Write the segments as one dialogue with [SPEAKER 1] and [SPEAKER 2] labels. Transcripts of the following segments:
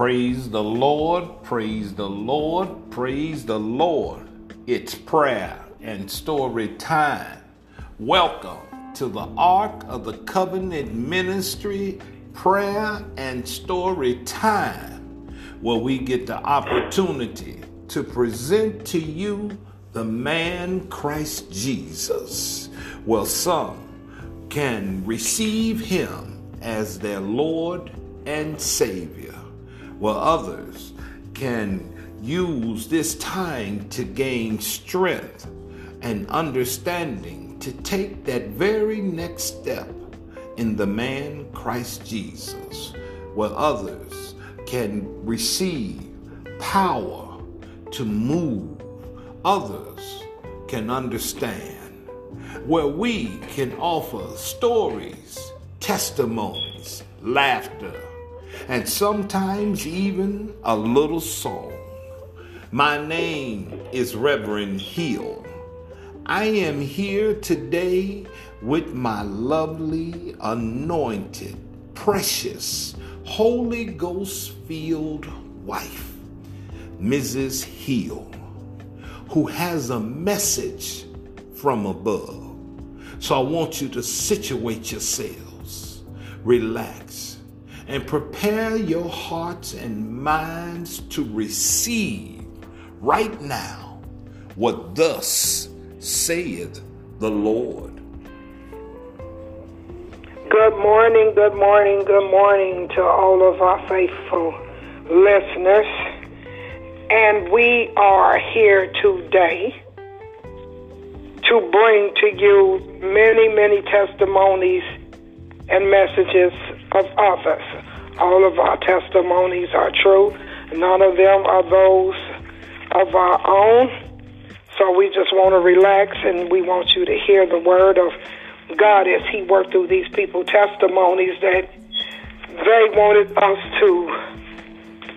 [SPEAKER 1] Praise the Lord, praise the Lord, praise the Lord. It's prayer and story time. Welcome to the Ark of the Covenant Ministry prayer and story time, where we get the opportunity to present to you the man Christ Jesus. Well, some can receive him as their Lord and Savior while others can use this time to gain strength and understanding to take that very next step in the man Christ Jesus, where others can receive power to move, others can understand, where we can offer stories, testimonies, laughter and sometimes even a little song. My name is Reverend Hill. I am here today with my lovely, anointed, precious, Holy Ghost filled wife, Mrs. Hill, who has a message from above. So I want you to situate yourselves, relax, and prepare your hearts and minds to receive right now what thus saith the Lord.
[SPEAKER 2] Good morning, good morning, good morning to all of our faithful listeners. And we are here today to bring to you many, many testimonies and messages of others. All of our testimonies are true. None of them are those of our own. So we just want to relax and we want you to hear the word of God as He worked through these people testimonies that they wanted us to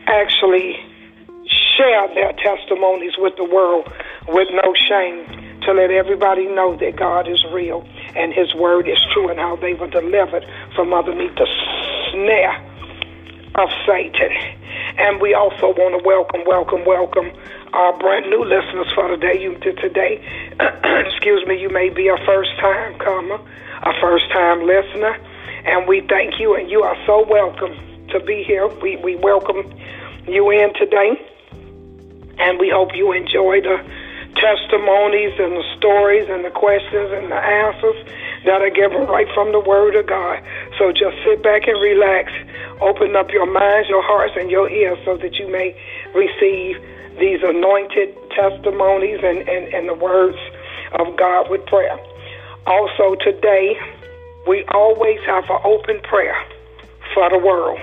[SPEAKER 2] actually share their testimonies with the world with no shame to let everybody know that God is real and His word is true and how they were delivered from underneath the snare of Satan. And we also want to welcome, welcome, welcome our brand new listeners for today. You today, excuse me, you may be a first time comer, a first time listener, and we thank you. And you are so welcome to be here. We we welcome you in today, and we hope you enjoy the testimonies and the stories and the questions and the answers that are given right from the Word of God. So just sit back and relax. Open up your minds, your hearts, and your ears so that you may receive these anointed testimonies and, and, and the words of God with prayer. Also, today, we always have an open prayer for the world.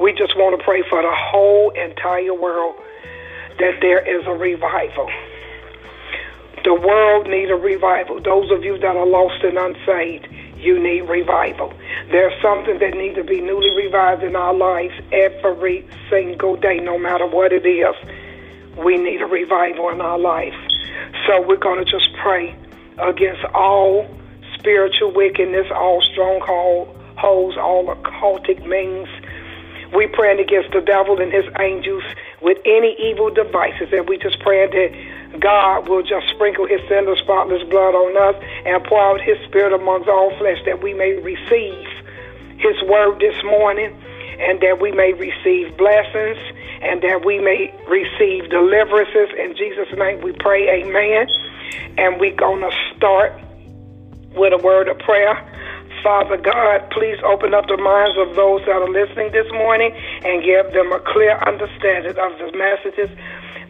[SPEAKER 2] We just want to pray for the whole entire world that there is a revival. The world need a revival. Those of you that are lost and unsaved, you need revival. There's something that needs to be newly revived in our lives every single day, no matter what it is. We need a revival in our life. So we're going to just pray against all spiritual wickedness, all strongholds, all occultic means. We're praying against the devil and his angels with any evil devices, and we just praying that God will just sprinkle his sinless, spotless blood on us and pour out his spirit amongst all flesh that we may receive his word this morning and that we may receive blessings and that we may receive deliverances. In Jesus' name we pray, amen. And we're going to start with a word of prayer. Father God, please open up the minds of those that are listening this morning and give them a clear understanding of the messages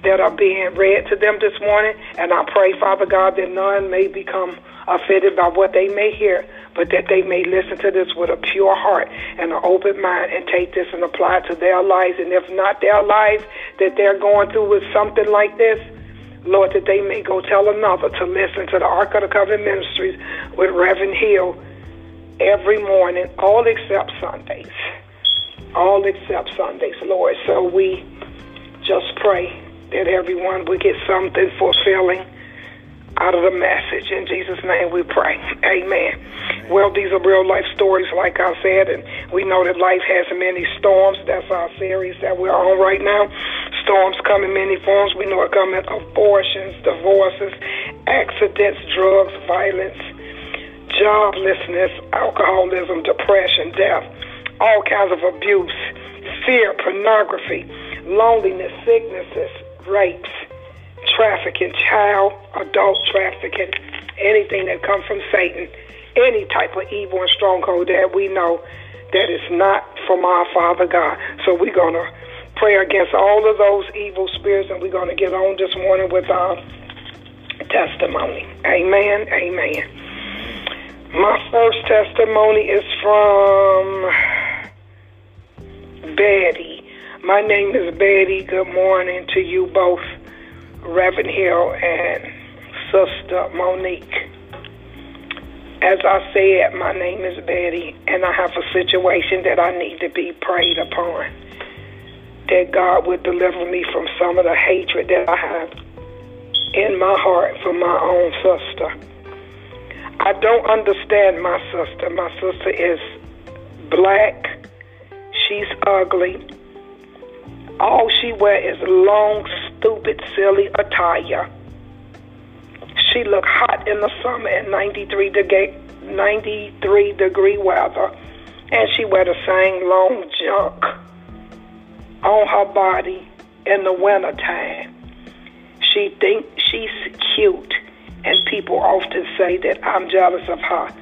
[SPEAKER 2] that are being read to them this morning. And I pray, Father God, that none may become offended by what they may hear, but that they may listen to this with a pure heart and an open mind and take this and apply it to their lives. And if not their lives that they're going through with something like this, Lord, that they may go tell another to listen to the Ark of the Covenant Ministries with Reverend Hill every morning, all except Sundays. All except Sundays, Lord. So we just pray that everyone would get something fulfilling out of the message. In Jesus' name we pray. Amen. Well, these are real life stories, like I said, and We know that life has many storms. That's our series that we're on right now. Storms come in many forms. We know it comes in abortions, divorces, accidents, drugs, violence, joblessness, alcoholism, depression, death, all kinds of abuse, fear, pornography, loneliness, sicknesses, rapes, trafficking, child, adult trafficking, anything that comes from Satan, any type of evil and stronghold that we know that is not from our Father God. So we're going to pray against all of those evil spirits and we're going to get on this morning with our testimony. Amen. Amen. My first testimony is from Betty. My name is Betty. Good morning to you both, Reverend Hill and Sister Monique. As I said, my name is Betty, and I have a situation that I need to be prayed upon. That God would deliver me from some of the hatred that I have in my heart for my own sister. I don't understand my sister. My sister is black. She's ugly. All she wears is long, stupid, silly attire. She look hot in the summer at 93 degree, 93 degree weather, and she wear the same long junk on her body in the winter time. She think she's cute, and people often say that I'm jealous of her.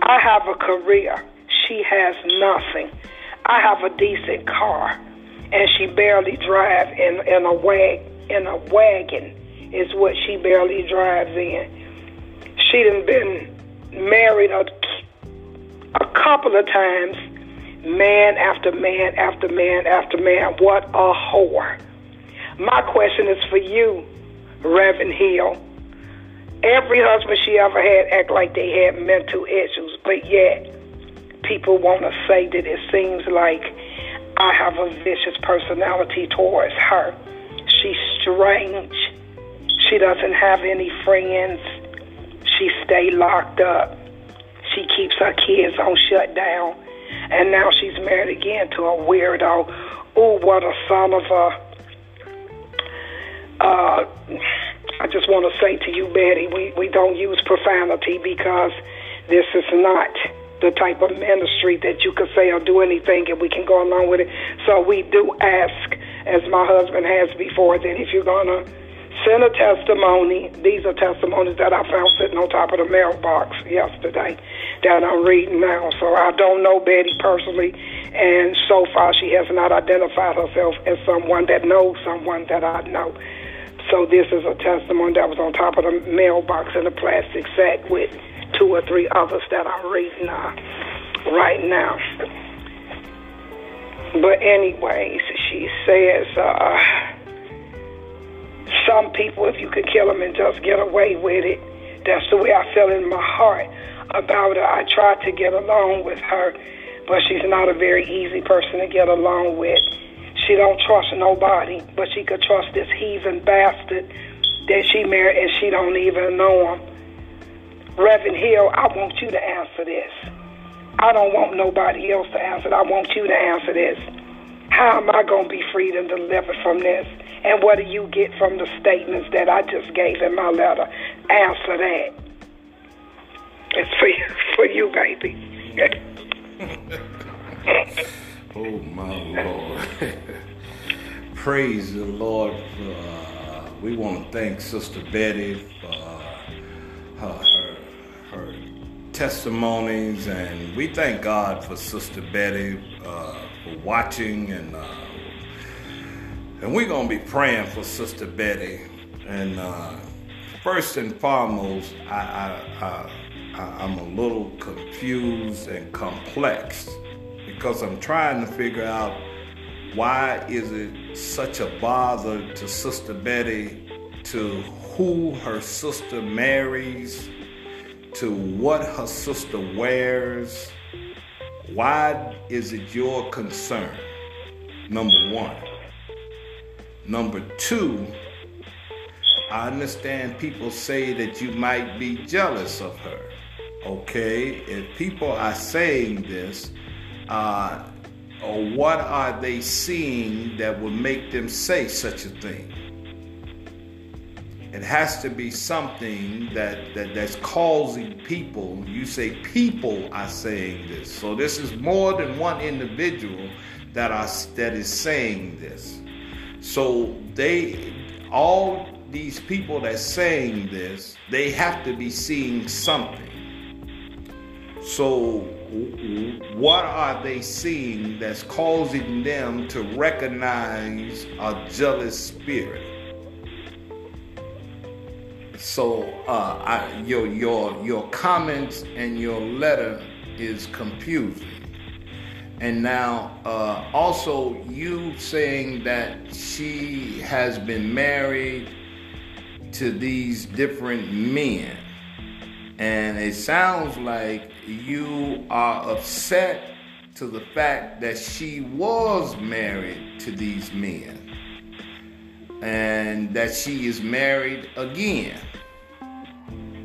[SPEAKER 2] I have a career. She has nothing. I have a decent car and she barely drives in in a wag in a wagon is what she barely drives in. She done been married a, a couple of times, man after man after man after man. What a whore! My question is for you, Reverend Hill. Every husband she ever had act like they had mental issues, but yet people want to say that it seems like I have a vicious personality towards her. She's strange. She doesn't have any friends. She stay locked up. She keeps her kids on shutdown. And now she's married again to a weirdo. Oh, what a son of a. Uh, I just want to say to you, Betty, we, we don't use profanity because this is not the type of ministry that you could say or do anything and we can go along with it. So we do ask, as my husband has before, that if you're going to send a testimony, these are testimonies that I found sitting on top of the mailbox yesterday that I'm reading now. So I don't know Betty personally, and so far she has not identified herself as someone that knows someone that I know. So this is a testimony that was on top of the mailbox in a plastic sack with two or three others that I'm reading uh, right now. But anyways, she says, uh, some people, if you could kill them and just get away with it, that's the way I feel in my heart about her. I tried to get along with her, but she's not a very easy person to get along with. She don't trust nobody, but she could trust this heathen bastard that she married and she don't even know him. Reverend Hill, I want you to answer this. I don't want nobody else to answer it. I want you to answer this. How am I going to be freed and delivered from this? And what do you get from the statements that I just gave in my letter? Answer that. It's for you, for you baby.
[SPEAKER 1] oh, my Lord. Praise the Lord. Uh, we want to thank Sister Betty for her her testimonies, and we thank God for Sister Betty uh, for watching, and uh, and we're gonna be praying for Sister Betty. And uh, first and foremost, I, I, I, I'm a little confused and complex because I'm trying to figure out why is it such a bother to Sister Betty to who her sister marries to what her sister wears. Why is it your concern? Number one. Number two, I understand people say that you might be jealous of her. Okay, if people are saying this, uh, or what are they seeing that would make them say such a thing? It has to be something that, that that's causing people. You say people are saying this. So this is more than one individual that are that is saying this. So they all these people that's saying this, they have to be seeing something. So what are they seeing that's causing them to recognize a jealous spirit? So uh, I, your your your comments and your letter is confusing. And now uh, also you saying that she has been married to these different men. And it sounds like you are upset to the fact that she was married to these men and that she is married again.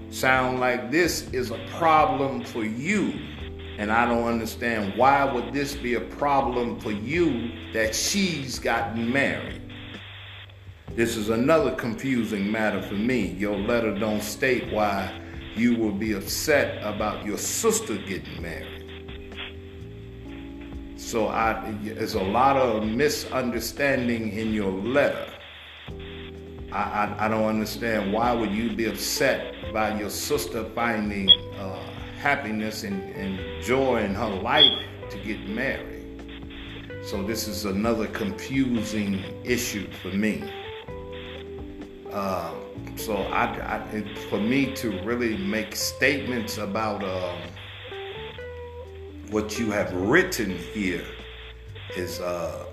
[SPEAKER 1] Sound like this is a problem for you. And I don't understand why would this be a problem for you that she's gotten married. This is another confusing matter for me. Your letter don't state why you will be upset about your sister getting married. So I, there's a lot of misunderstanding in your letter. I, I, I, don't understand why would you be upset by your sister finding uh, happiness and, and joy in her life to get married. So this is another confusing issue for me. Uh, so I, I, for me to really make statements about uh, what you have written here is uh,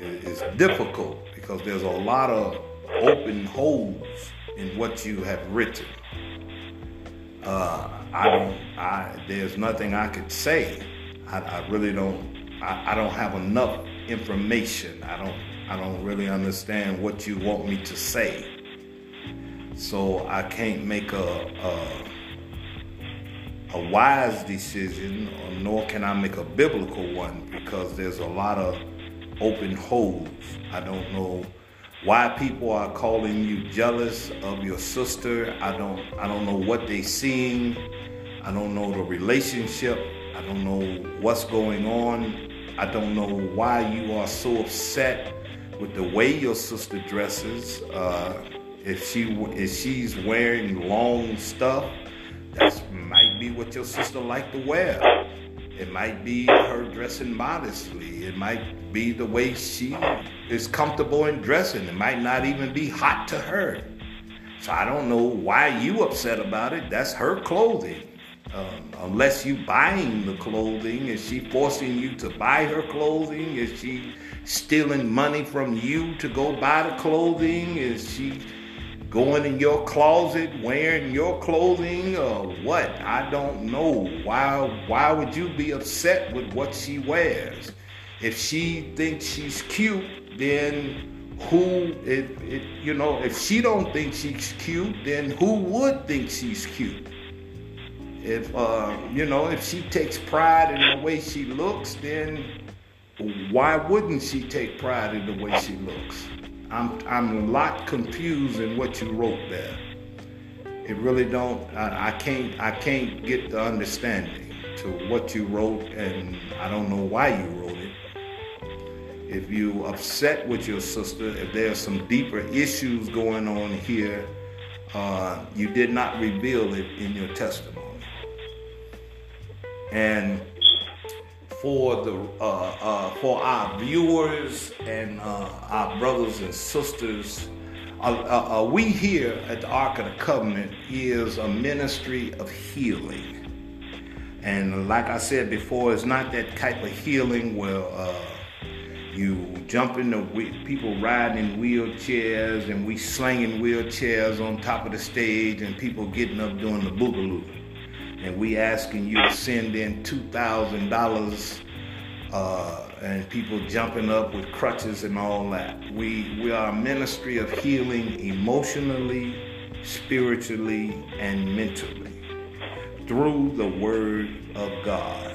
[SPEAKER 1] is difficult because there's a lot of open holes in what you have written. Uh, I don't. I there's nothing I could say. I, I really don't. I, I don't have enough information. I don't. I don't really understand what you want me to say. So I can't make a, a, a wise decision, nor can I make a biblical one because there's a lot of open holes. I don't know why people are calling you jealous of your sister. I don't I don't know what they're seeing. I don't know the relationship. I don't know what's going on. I don't know why you are so upset with the way your sister dresses. Uh, if she if she's wearing long stuff, that might be what your sister like to wear. It might be her dressing modestly. It might be the way she is comfortable in dressing. It might not even be hot to her. So I don't know why you upset about it. That's her clothing. Um, unless you buying the clothing, is she forcing you to buy her clothing? Is she stealing money from you to go buy the clothing? Is she going in your closet wearing your clothing or what? I don't know. Why why would you be upset with what she wears? If she thinks she's cute, then who it, it you know, if she don't think she's cute, then who would think she's cute? If uh, you know, if she takes pride in the way she looks, then why wouldn't she take pride in the way she looks? I'm I'm a lot confused in what you wrote there. It really don't. I, I can't I can't get the understanding to what you wrote, and I don't know why you wrote. If you upset with your sister, if there are some deeper issues going on here, uh, you did not reveal it in your testimony. And for the uh, uh, for our viewers and uh, our brothers and sisters. Uh, uh, we here at the Ark of the Covenant is a ministry of healing. And like I said before, it's not that type of healing where you jump in the people riding in wheelchairs and we slinging wheelchairs on top of the stage and people getting up doing the boogaloo and we asking you to send in $2,000 uh, and people jumping up with crutches and all that. We, we are a ministry of healing emotionally, spiritually, and mentally through the Word of God.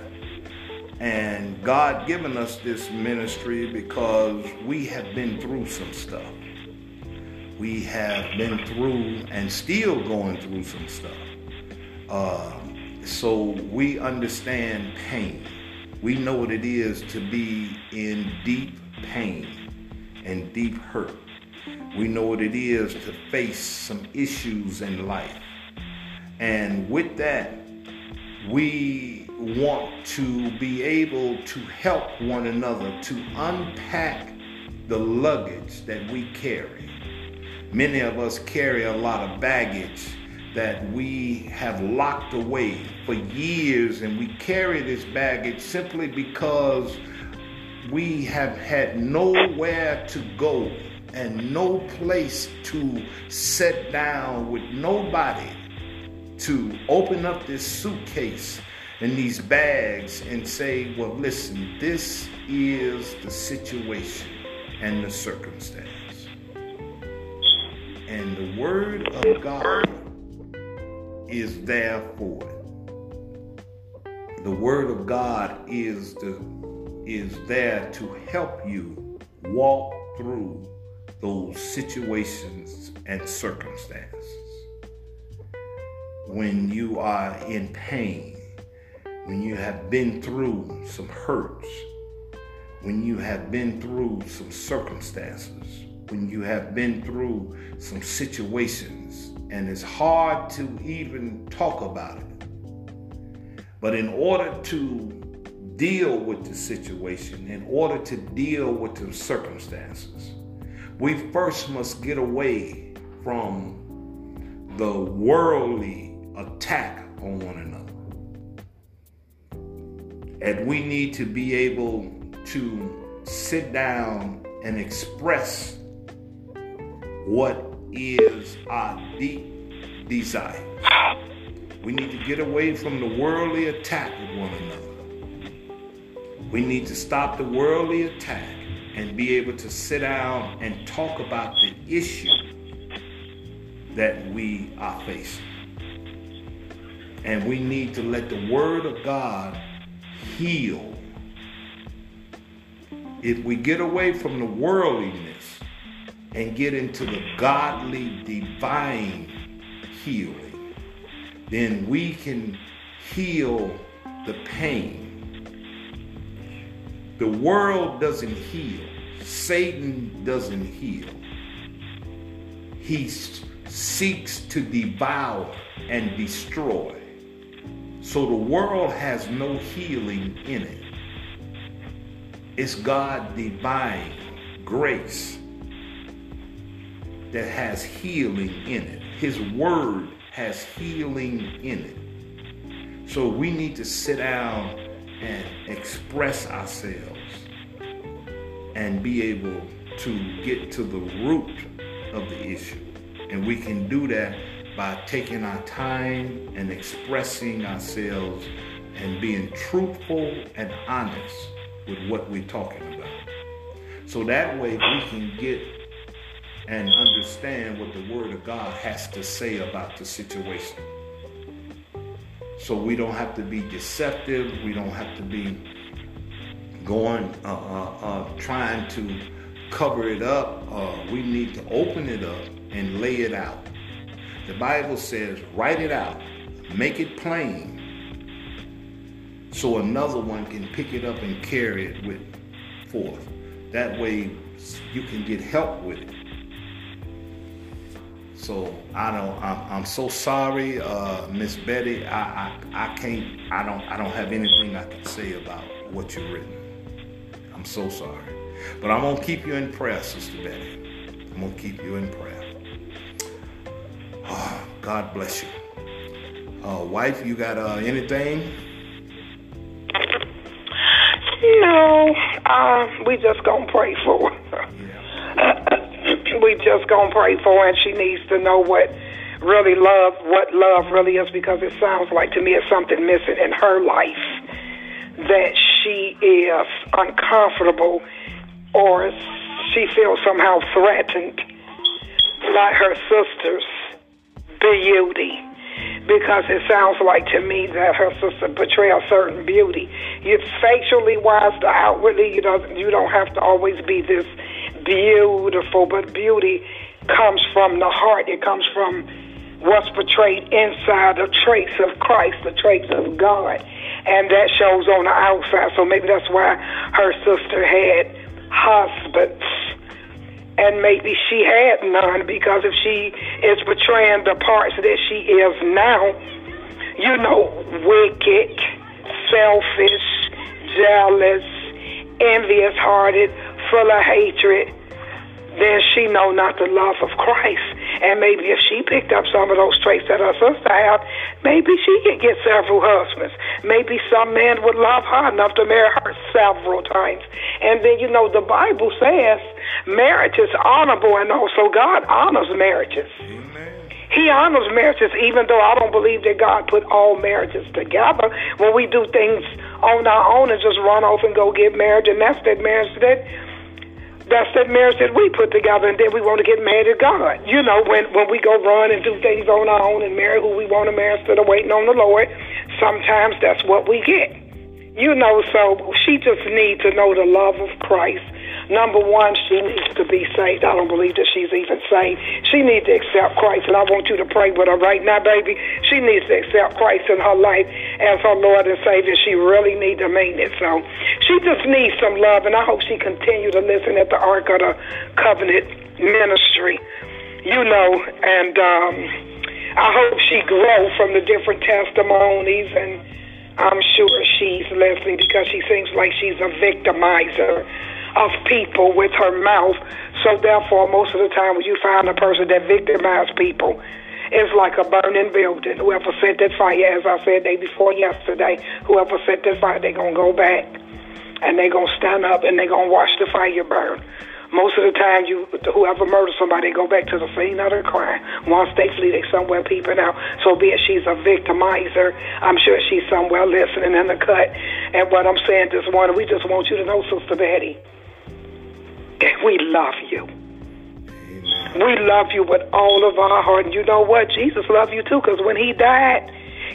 [SPEAKER 1] And God given us this ministry because we have been through some stuff. We have been through and still going through some stuff. Uh, so we understand pain. We know what it is to be in deep pain and deep hurt. We know what it is to face some issues in life. And with that, we want to be able to help one another to unpack the luggage that we carry. Many of us carry a lot of baggage that we have locked away for years, and we carry this baggage simply because we have had nowhere to go and no place to sit down with nobody to open up this suitcase and these bags and say, well, listen, this is the situation and the circumstance. And the Word of God is there for it. The Word of God is the is there to help you walk through those situations and circumstances. When you are in pain, when you have been through some hurts, when you have been through some circumstances, when you have been through some situations, and it's hard to even talk about it. But in order to deal with the situation, in order to deal with the circumstances, we first must get away from the worldly attack on one another. And we need to be able to sit down and express what is our deep desire. We need to get away from the worldly attack of one another. We need to stop the worldly attack and be able to sit down and talk about the issue that we are facing. And we need to let the Word of God heal. If we get away from the worldliness and get into the godly, divine healing, then we can heal the pain the world doesn't heal. Satan doesn't heal. He seeks to devour and destroy. So the world has no healing in it. It's God divine grace that has healing in it. His word has healing in it. So we need to sit down and express ourselves and be able to get to the root of the issue. And we can do that by taking our time and expressing ourselves and being truthful and honest with what we're talking about. So that way we can get and understand what the Word of God has to say about the situation. So we don't have to be deceptive. We don't have to be going, uh, uh, uh, trying to cover it up. Uh, we need to open it up and lay it out. The Bible says, write it out, make it plain, so another one can pick it up and carry it with forth. That way you can get help with it. So I don't. I'm, I'm so sorry, uh, Miss Betty. I, I I can't. I don't. I don't have anything I can say about what you've written. I'm so sorry, but I'm gonna keep you in prayer, Sister Betty. I'm gonna keep you in prayer. Oh, God bless you. Uh, wife, you got uh, anything?
[SPEAKER 2] No, uh, we just gonna pray for her.
[SPEAKER 1] Yeah.
[SPEAKER 2] we just gonna pray for her, and she needs to know what really love, what love really is, because it sounds like to me it's something missing in her life that she is uncomfortable or she feels somehow threatened by her sister's beauty. because it sounds like to me that her sister portray a certain beauty. You facially wise to outwardly, you don't you don't have to always be this beautiful, but beauty comes from the heart. It comes from what's portrayed inside the traits of Christ, the traits of God. And that shows on the outside. So maybe that's why her sister had husbands and maybe she had none because if she is portraying the parts that she is now, you know, wicked, selfish, jealous, envious hearted, full of hatred, then she know not the love of Christ. And maybe if she picked up some of those traits that her sister had, maybe she could get several husbands. Maybe some man would love her enough to marry her several times. And then, you know, the Bible says marriage is honorable, and also God honors marriages. He honors marriages, even though I don't believe that God put all marriages together. When we do things on our own and just run off and go get married, and that's that marriage that that's that marriage that we put together, and then we want to get married at God. You know, when when we go run and do things on our own and marry who we want to marry instead of waiting on the Lord, sometimes that's what we get. You know, so she just needs to know the love of Christ Number one, she needs to be saved. I don't believe that she's even saved. She needs to accept Christ, and I want you to pray with her right now, baby. She needs to accept Christ in her life as her Lord and Savior. She really needs to mean it. So she just needs some love, and I hope she continue to listen at the Ark of the Covenant ministry. You know, and um, I hope she grow from the different testimonies and. I'm sure she's listening because she seems like she's a victimizer of people with her mouth. So therefore, most of the time when you find a person that victimizes people, it's like a burning building. Whoever set that fire, as I said day before yesterday, whoever set that fire, they're going to go back and they're going to stand up and they're going to watch the fire burn. Most of the time, you whoever murders somebody, they go back to the scene of the crime. Once they flee, they somewhere peeping out. So be it she's a victimizer, I'm sure she's somewhere listening in the cut. And what I'm saying this morning, we just want you to know, Sister Betty, we love you. We love you with all of our heart. And you know what? Jesus loved you too, because when he died,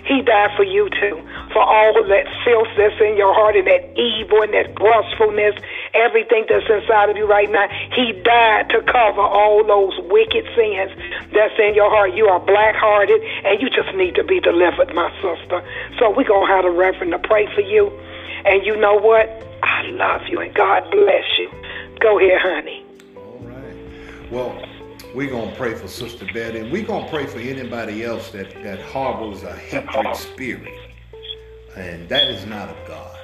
[SPEAKER 2] he died for you too. For all that filth that's in your heart and that evil and that lustfulness, everything that's inside of you right now, he died to cover all those wicked sins that's in your heart. You are black hearted and you just need to be delivered, my sister. So we're going to have a reverend to pray for you. And you know what? I love you and God bless you. Go ahead, honey.
[SPEAKER 1] All right. Well, we're going to pray for Sister Betty, and we're going to pray for anybody else that, that harbors a hatred spirit. And that is not of God.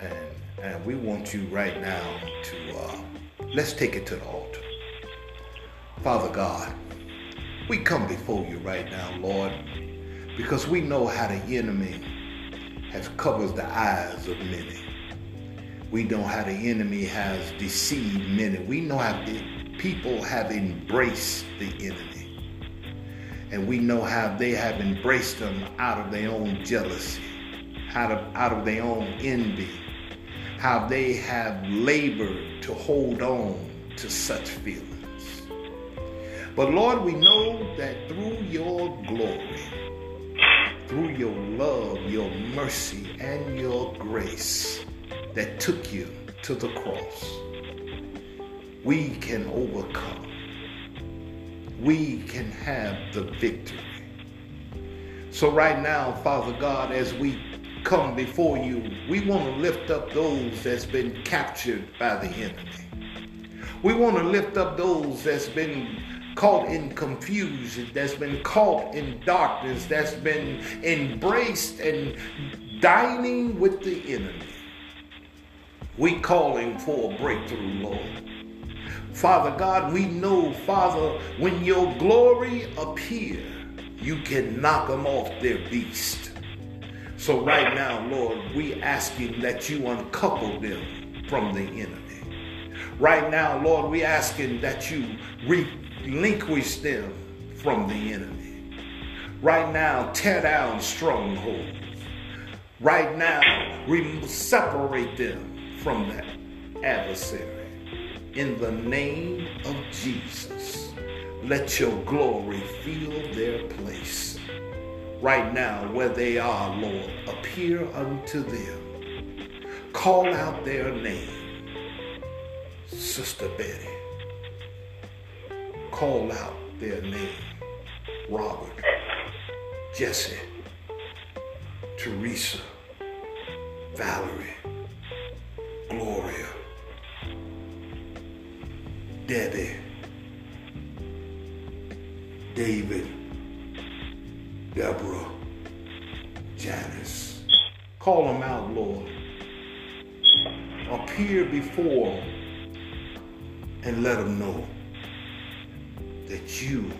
[SPEAKER 1] And, and we want you right now to, uh, let's take it to the altar. Father God, we come before you right now, Lord, because we know how the enemy has covered the eyes of many. We know how the enemy has deceived many. We know how people have embraced the enemy. And we know how they have embraced them out of their own jealousy, out of, out of their own envy, how they have labored to hold on to such feelings. But Lord, we know that through your glory, through your love, your mercy, and your grace, that took you to the cross, we can overcome. We can have the victory. So, right now, Father God, as we come before you, we want to lift up those that's been captured by the enemy. We want to lift up those that's been caught in confusion, that's been caught in darkness, that's been embraced and dining with the enemy. We calling for a breakthrough, Lord. Father God, we know, Father, when your glory appear, you can knock them off their beast. So right now, Lord, we asking that you uncouple them from the enemy. Right now, Lord, we asking that you relinquish them from the enemy. Right now, tear down strongholds. Right now, we separate them from that adversary. In the name of Jesus, let your glory fill their place. right now where they are, Lord. Appear unto them. Call out their name. Sister Betty. Call out their name. Robert. Jesse. Teresa. Valerie. Gloria. Debbie. David. Deborah. Janice. Call them out, Lord. Appear before them and let them know that you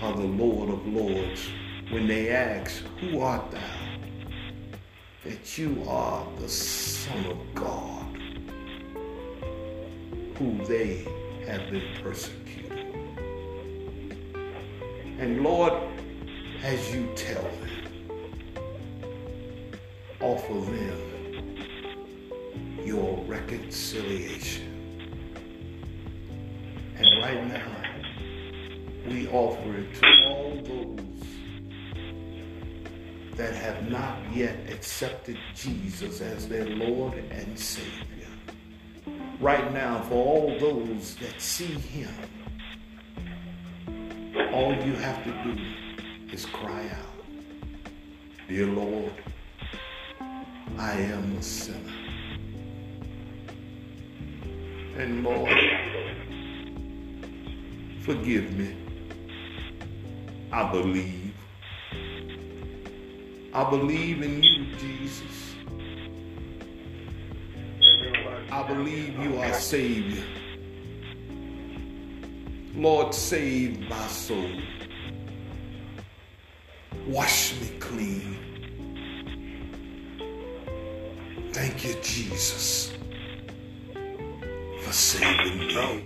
[SPEAKER 1] are the Lord of Lords when they ask, Who art thou? That you are the Son of God, who they have been persecuted. And Lord, as you tell them, offer them your reconciliation. And right now, we offer it to all those that have not yet accepted Jesus as their Lord and Savior. Right now, for all those that see Him, all you have to do is cry out, Dear Lord, I am a sinner. And Lord, forgive me. I believe. I believe in you, Jesus. I believe you are Savior. Lord, save my soul. Wash me clean. Thank you, Jesus, for saving me.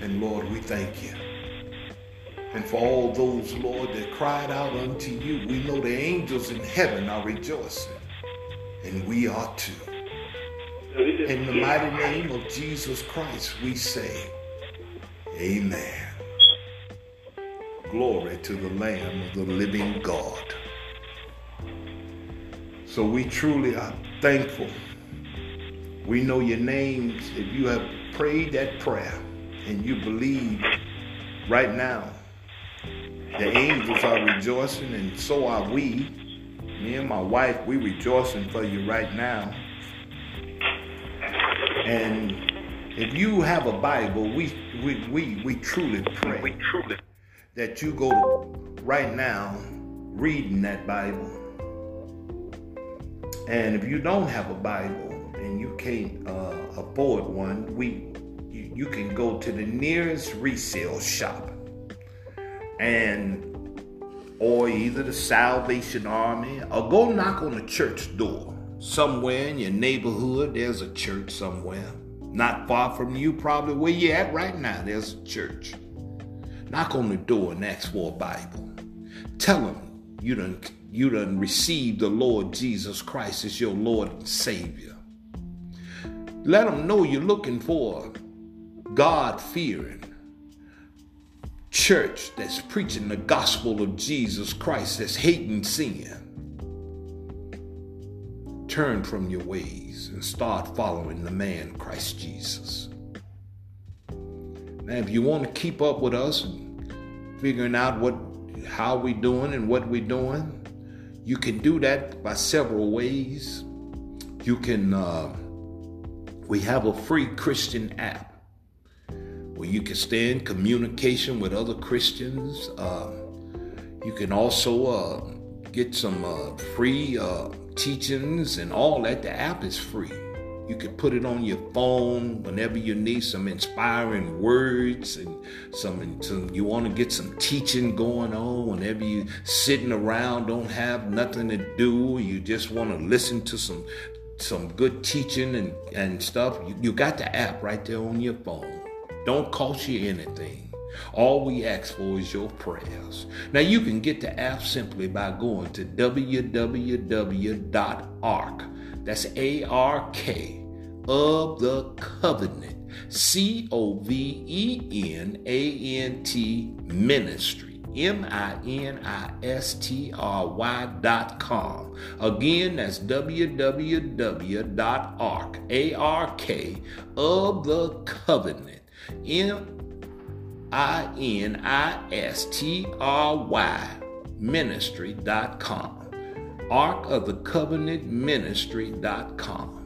[SPEAKER 1] And Lord, we thank you. And for all those, Lord, that cried out unto you, we know the angels in heaven are rejoicing. And we are too. In the mighty name of Jesus Christ, we say, Amen. Glory to the Lamb of the living God. So we truly are thankful. We know your names. If you have prayed that prayer and you believe right now, the angels are rejoicing, and so are we. Me and my wife, we rejoicing for you right now. And if you have a Bible, we we we, we truly pray
[SPEAKER 3] We truly
[SPEAKER 1] that you go to right now reading that Bible. And if you don't have a Bible and you can't uh, afford one, we you, you can go to the nearest resale shop and or either the Salvation Army or go knock on the church door. Somewhere in your neighborhood, there's a church somewhere. Not far from you, probably where you're at right now, there's a church. Knock on the door and ask for a Bible. Tell them you done, you done received the Lord Jesus Christ as your Lord and Savior. Let them know you're looking for God fearing church that's preaching the gospel of Jesus Christ, that's hating sin. Turn from your ways and start following the man Christ Jesus. Now, if you want to keep up with us and figuring out what how we doing and what we're doing, you can do that by several ways. You can uh, we have a free Christian app where you can stay in communication with other Christians. Uh, you can also uh, get some uh, free uh, teachings and all that. The app is free. You can put it on your phone whenever you need some inspiring words and some, some you want to get some teaching going on whenever you sitting around don't have nothing to do you just want to listen to some some good teaching and, and stuff you, you got the app right there on your phone don't cost you anything. All we ask for is your prayers. Now you can get the app simply by going to www.ark. That's A R K of the covenant. C O V E N A N T ministry. M I N I S T R Y dot com. Again, that's www.ark, A-R-K, of the covenant, M I N I S T R Y ministry.com. Ark of the Covenant Ministry.com.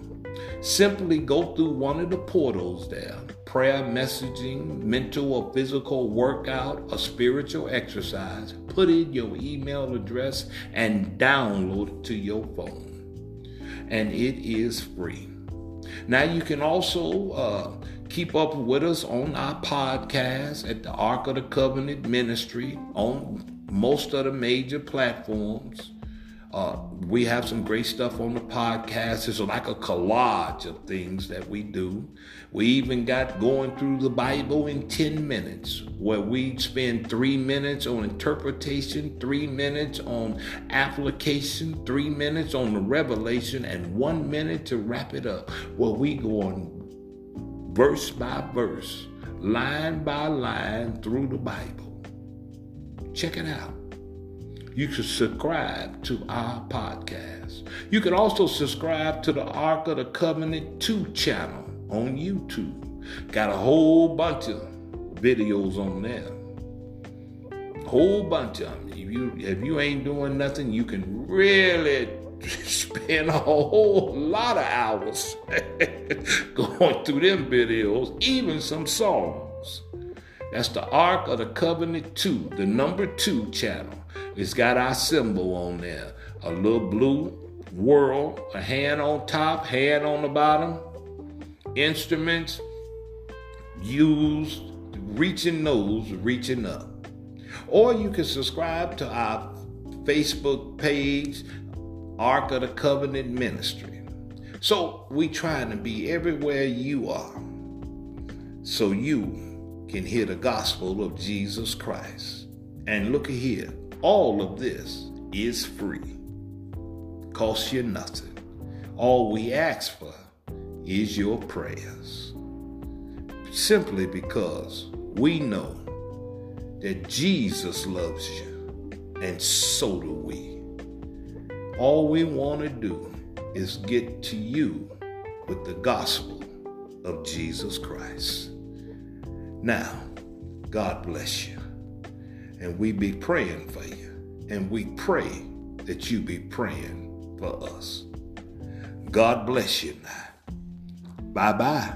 [SPEAKER 1] Simply go through one of the portals there prayer, messaging, mental or physical workout, or spiritual exercise. Put in your email address and download it to your phone. And it is free. Now, you can also uh, keep up with us on our podcast at the Ark of the Covenant Ministry on most of the major platforms. Uh, we have some great stuff on the podcast. It's like a collage of things that we do. We even got going through the Bible in 10 minutes, where we spend three minutes on interpretation, three minutes on application, three minutes on the revelation, and one minute to wrap it up, where we go on verse by verse, line by line through the Bible. Check it out you can subscribe to our podcast. You can also subscribe to the Ark of the Covenant 2 channel on YouTube. Got a whole bunch of videos on there. Whole bunch of them. If you if you ain't doing nothing, you can really spend a whole lot of hours going through them videos, even some songs. That's the Ark of the Covenant 2, the number 2 channel. It's got our symbol on there. A little blue world, a hand on top, hand on the bottom. Instruments used, reaching nose, reaching up. Or you can subscribe to our Facebook page, Ark of the Covenant Ministry. So we trying to be everywhere you are so you can hear the gospel of Jesus Christ. And look here, all of this is free. Costs you nothing. All we ask for is your prayers. Simply because we know that Jesus loves you, and so do we. All we want to do is get to you with the gospel of Jesus Christ. Now, God bless you and we be praying for you. And we pray that you be praying for us. God bless you now. Bye bye.